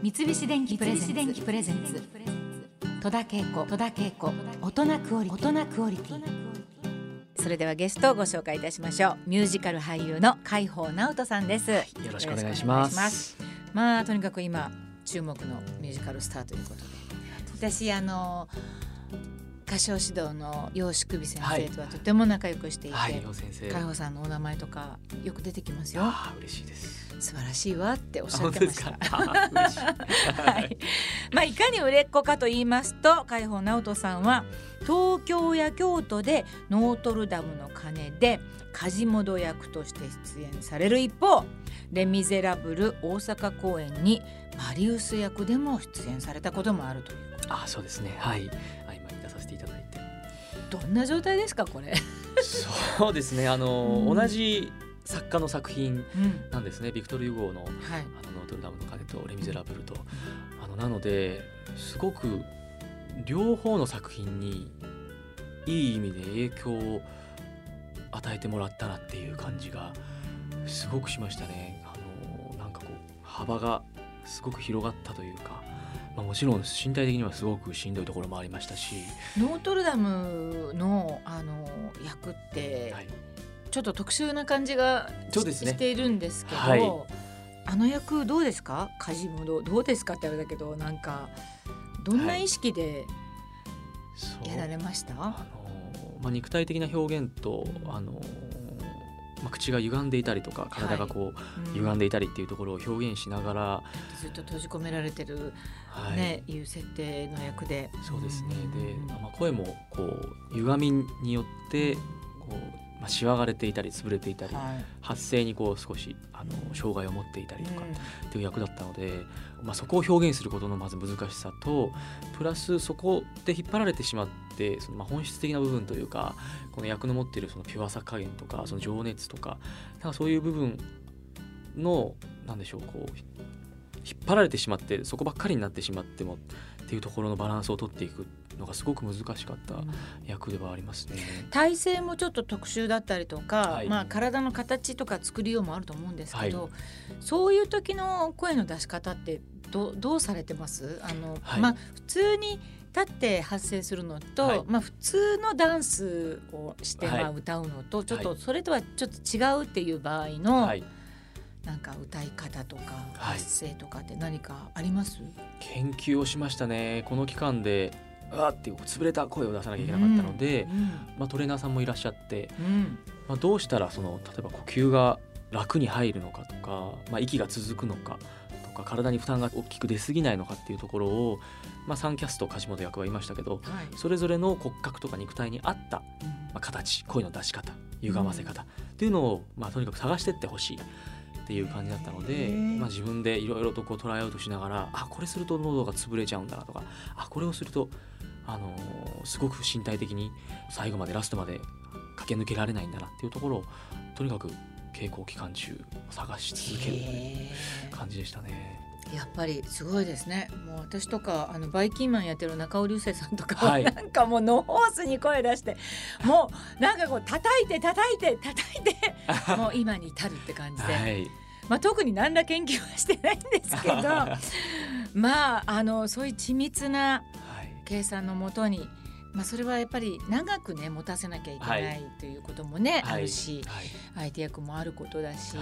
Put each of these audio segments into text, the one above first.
三菱電機プレゼンツ。戸田恵子。戸田恵子。大人クオリ大人クオリティ。それではゲストをご紹介いたしましょう。ミュージカル俳優の海宝直人さんです、よろしくお願いします。まあとにかく今注目のミュージカルスターということで。私あの歌唱指導の楊淑美先生とはとても仲良くしていて、はい、海宝さんのお名前とかよく出てきますよ。あ嬉しいです素晴らしいわっておっしゃってました。はい。まあいかに売れっ子かと言いますと、海宝直人さんは東京や京都でノートルダムの鐘で梶本役として出演される一方、レミゼラブル大阪公演にマリウス役でも出演されたこともあるというあ、そうですね。はい。ていただいて。どんな状態ですかこれ？そうですね。あの、うん、同じ作家の作品なんですね、うん、ビクトル・ユゴーの,、はい、あのノートルダムの鐘とレ・ミゼラブルと、あのなのですごく両方の作品にいい意味で影響を与えてもらったなっていう感じがすごくしましたね。あのなんかこう幅がすごく広がったというか。まあ、もちろん身体的にはすごくしんどいところもありましたし。ノートルダムのあの役って、はい、ちょっと特殊な感じがし,、ね、しているんですけど、はい、あの役どうですか？梶本。どうですかってあれだけどなんかどんな意識でやられました、はい、あのまあ、肉体的な表現とあのまあ、口が歪んでいたりとか体がこう、はいうん、歪んでいたりっていうところを表現しながらずっと閉じ込められてる、ね、はい、いう設定の役で。そうですね、で、まあ、声もこう歪みによってこうまあ、しわがれていたり潰れていたり、はい、発声にこう少しあの障害を持っていたりとかっていう役だったので、まあ、そこを表現することのまず難しさとプラスそこで引っ張られてしまってそのまあ本質的な部分というかこの役の持っているそのピュアさ加減とかその情熱とかなんかそういう部分のなんでしょうこう引っ張られてしまってそこばっかりになってしまってもっていうところのバランスを取っていくのがすごく難しかった役ではありますね。体勢もちょっと特殊だったりとか、はい、まあ体の形とか作りようもあると思うんですけど、はい、そういう時の声の出し方ってどどうされてます？あの、はい、まあ普通に立って発声するのと、はい、まあ普通のダンスをしてまあ歌うのと、ちょっとそれとはちょっと違うっていう場合の、はい、なんか歌い方とか発声とかって何かあります、研究をしましたね。この期間であっていう潰れた声を出さなきゃいけなかったので、うんうん、まあ、トレーナーさんもいらっしゃって、うん、まあ、どうしたらその例えば呼吸が楽に入るのかとか、まあ、息が続くのかとか体に負担が大きく出過ぎないのかっていうところを、まあ、サンキャスト梶本役はいましたけど、はい、それぞれの骨格とか肉体に合った、まあ、形声の出し方歪ませ方っていうのを、まあ、とにかく探していってほしい。っていう感じだったので、まあ、自分でいろいろとこうトライアウトしながらあこれすると喉が潰れちゃうんだなとかあこれをするとあのすごく身体的に最後までラストまで駆け抜けられないんだなっていうところをとにかく稽古期間中探し続ける感じでしたね。やっぱりすごいですね。もう私とかあのバイキンマンやってる中尾流星さんとか、はい、なんかもうノーホースに声出してもうなんかこう叩いて叩いて叩いて もう今に至るって感じで。はい。まあ、特に何ら研究はしてないんですけど まああのそういう緻密な計算のもとに、まあ、それはやっぱり長くね持たせなきゃいけない、ということもね、あるし、相手役もあることだし、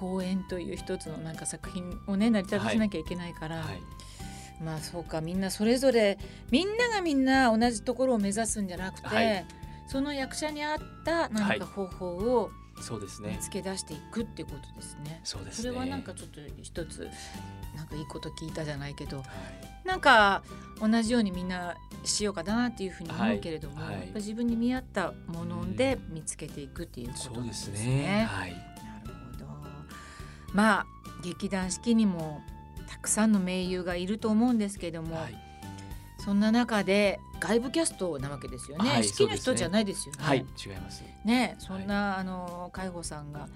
公演という一つのなんか作品をね成り立たせなきゃいけないから。まあそうかみんなそれぞれみんながみんな同じところを目指すんじゃなくて、はい、その役者に合った何か方法をそうですね。見つけ出していくってことですね。そうです、ね、それはなんかちょっと一つなんかいいこと聞いたじゃないけど、はい、なんか同じようにみんなしようかなっていうふうに思うけれども、はい。はい、自分に見合ったもので見つけていくっていうことですね。すね。はい、なるほど。まあ劇団四季にもたくさんの名優がいると思うんですけれども、そんな中で外部キャストなわけですよね。四季の人じゃないですよね。はい、違います。ね、そんな、あの介護さんが。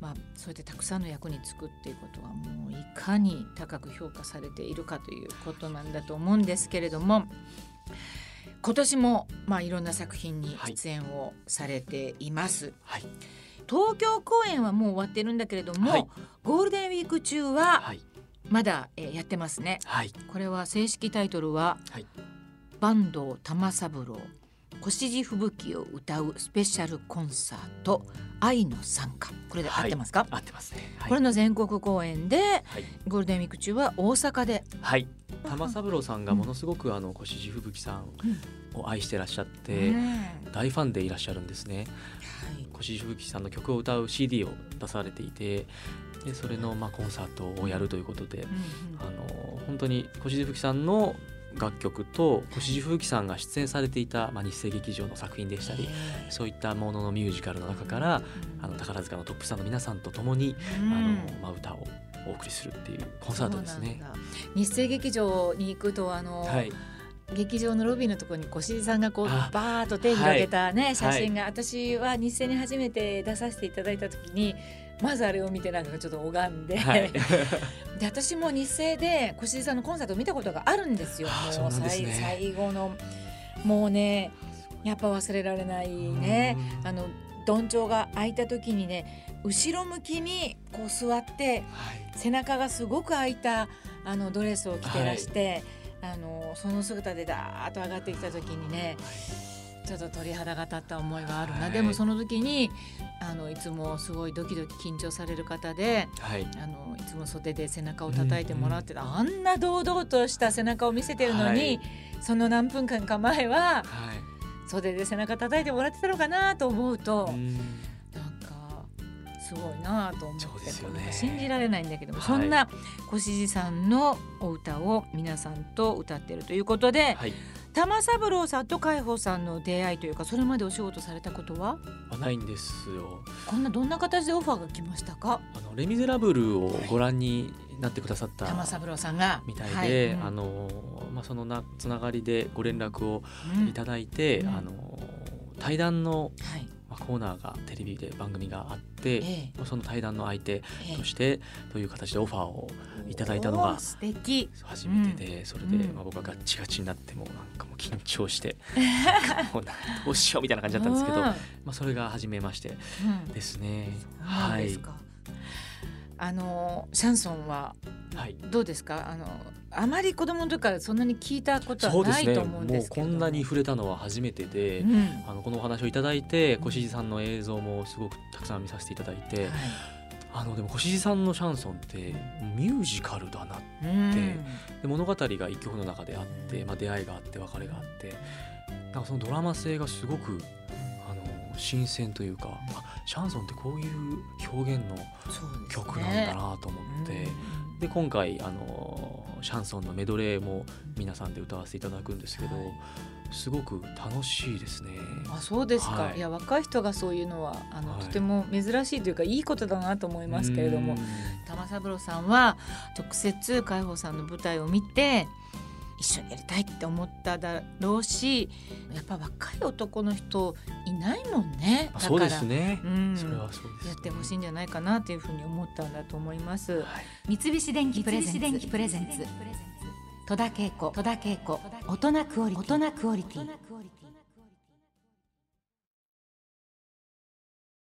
まあ、そうやってたくさんの役に就くっていうことはもういかに高く評価されているかということなんだと思うんですけれども今年も、まあ、いろんな作品に出演をされています。はい、東京公演はもう終わってるんだけれども、はい、ゴールデンウィーク中は、まだ、えー、やってますね。はい。これは正式タイトルは、はい、坂東玉三郎越路吹雪を歌うスペシャルコンサート愛の参加。これで合ってますか、はい、合ってますね、はい、これの全国公演で、はい、ゴールデンウィーク中は大阪で。はい。玉三郎さんがものすごくあの越路吹雪さんを愛してらっしゃって、大ファンでいらっしゃるんですね、越路吹雪さんの曲を歌う CD を出されていてでそれのまあコンサートをやるということで、うんうん、あの本当に越路吹雪さんの楽曲と越路吹雪さんが出演されていた、まあ、日生劇場の作品でしたりそういったもののミュージカルの中からあの宝塚のトップスターの皆さんと共に、あのまあ、歌をお送りするっていうコンサートですね。日生劇場に行くとあの、はい劇場のロビーのところに越路さんがこうバーッと手を広げたね、はい、写真が、はい、私は日生に初めて出させていただいた時にまずあれを見てなんかちょっと拝んで。はい、で私も日生で越路さんのコンサートを見たことがあるんですよ。もう最、ね、最後のもうねやっぱ忘れられないね。あのどんちょうが開いた時にね後ろ向きにこう座って、はい、背中がすごく開いたあのドレスを着てらして、はい、あのその姿でダーッと上がってきた時にね、ちょっと鳥肌が立った思いがあるな、はい、でもその時にあのいつもすごいドキドキ緊張される方で、はい、あのいつも袖で背中を叩いてもらってた、うんうん、あんな堂々とした背中を見せてるのに、はい、その何分間か前は、袖で背中叩いてもらってたのかなと思うと、うすごいなと思って、ね、信じられないんだけども、そんな越路さんのお歌を皆さんと歌ってるということで。玉三郎さんと海宝さんの出会いというかそれまでお仕事されたことは？ないんですよ。こんなどんな形でオファーが来ましたか？あのレミゼラブルをご覧になってくださった、玉三郎さんが。みたいで、はい。うん、あのまあそのなつながりでご連絡をいただいて、うん、あの対談の、はいコーナーがテレビで番組があって、ええ、その対談の相手としてという形でオファーをいただいたのが素敵。初めてで、うん、それで、まあ、僕はガッチガチになってもなんかもう緊張して もうどうしようみたいな感じだったんですけど、まあ、それが初めましてですね。うん、はい、あのシャンソンはどうですか、はい、あのあまり子供の時からそんなに聞いたことはないと思うんですけど、ね、こんなに触れたのは初めてで、うん、あのこのお話をいただいて越路さんの映像もすごくたくさん見させていただいて、はい、あのでも越路さんのシャンソンってミュージカルだなって、うん、で物語が一曲の中であって、まあ、出会いがあって別れがあってなんかそのドラマ性がすごくあの新鮮というか、あシャンソンってこういう表現の曲なんだなと思って。で、ね、今回あのシャンソンのメドレーも皆さんで歌わせていただくんですけど、すごく楽しいですね。あそうですか、はい、いや若い人がそういうのはあの、はい、とても珍しいというかいいことだなと思いますけれども玉三郎さんは直接海宝さんの舞台を見て一緒にやりたいって思っただろうしやっぱ若い男の人いないもんね。だからそうですね、うん、それはそうです、ね、やってほしいんじゃないかなというふうに思ったんだと思います、はい、三菱電機プレゼンツ。戸田恵子戸田恵子。大人クオリティ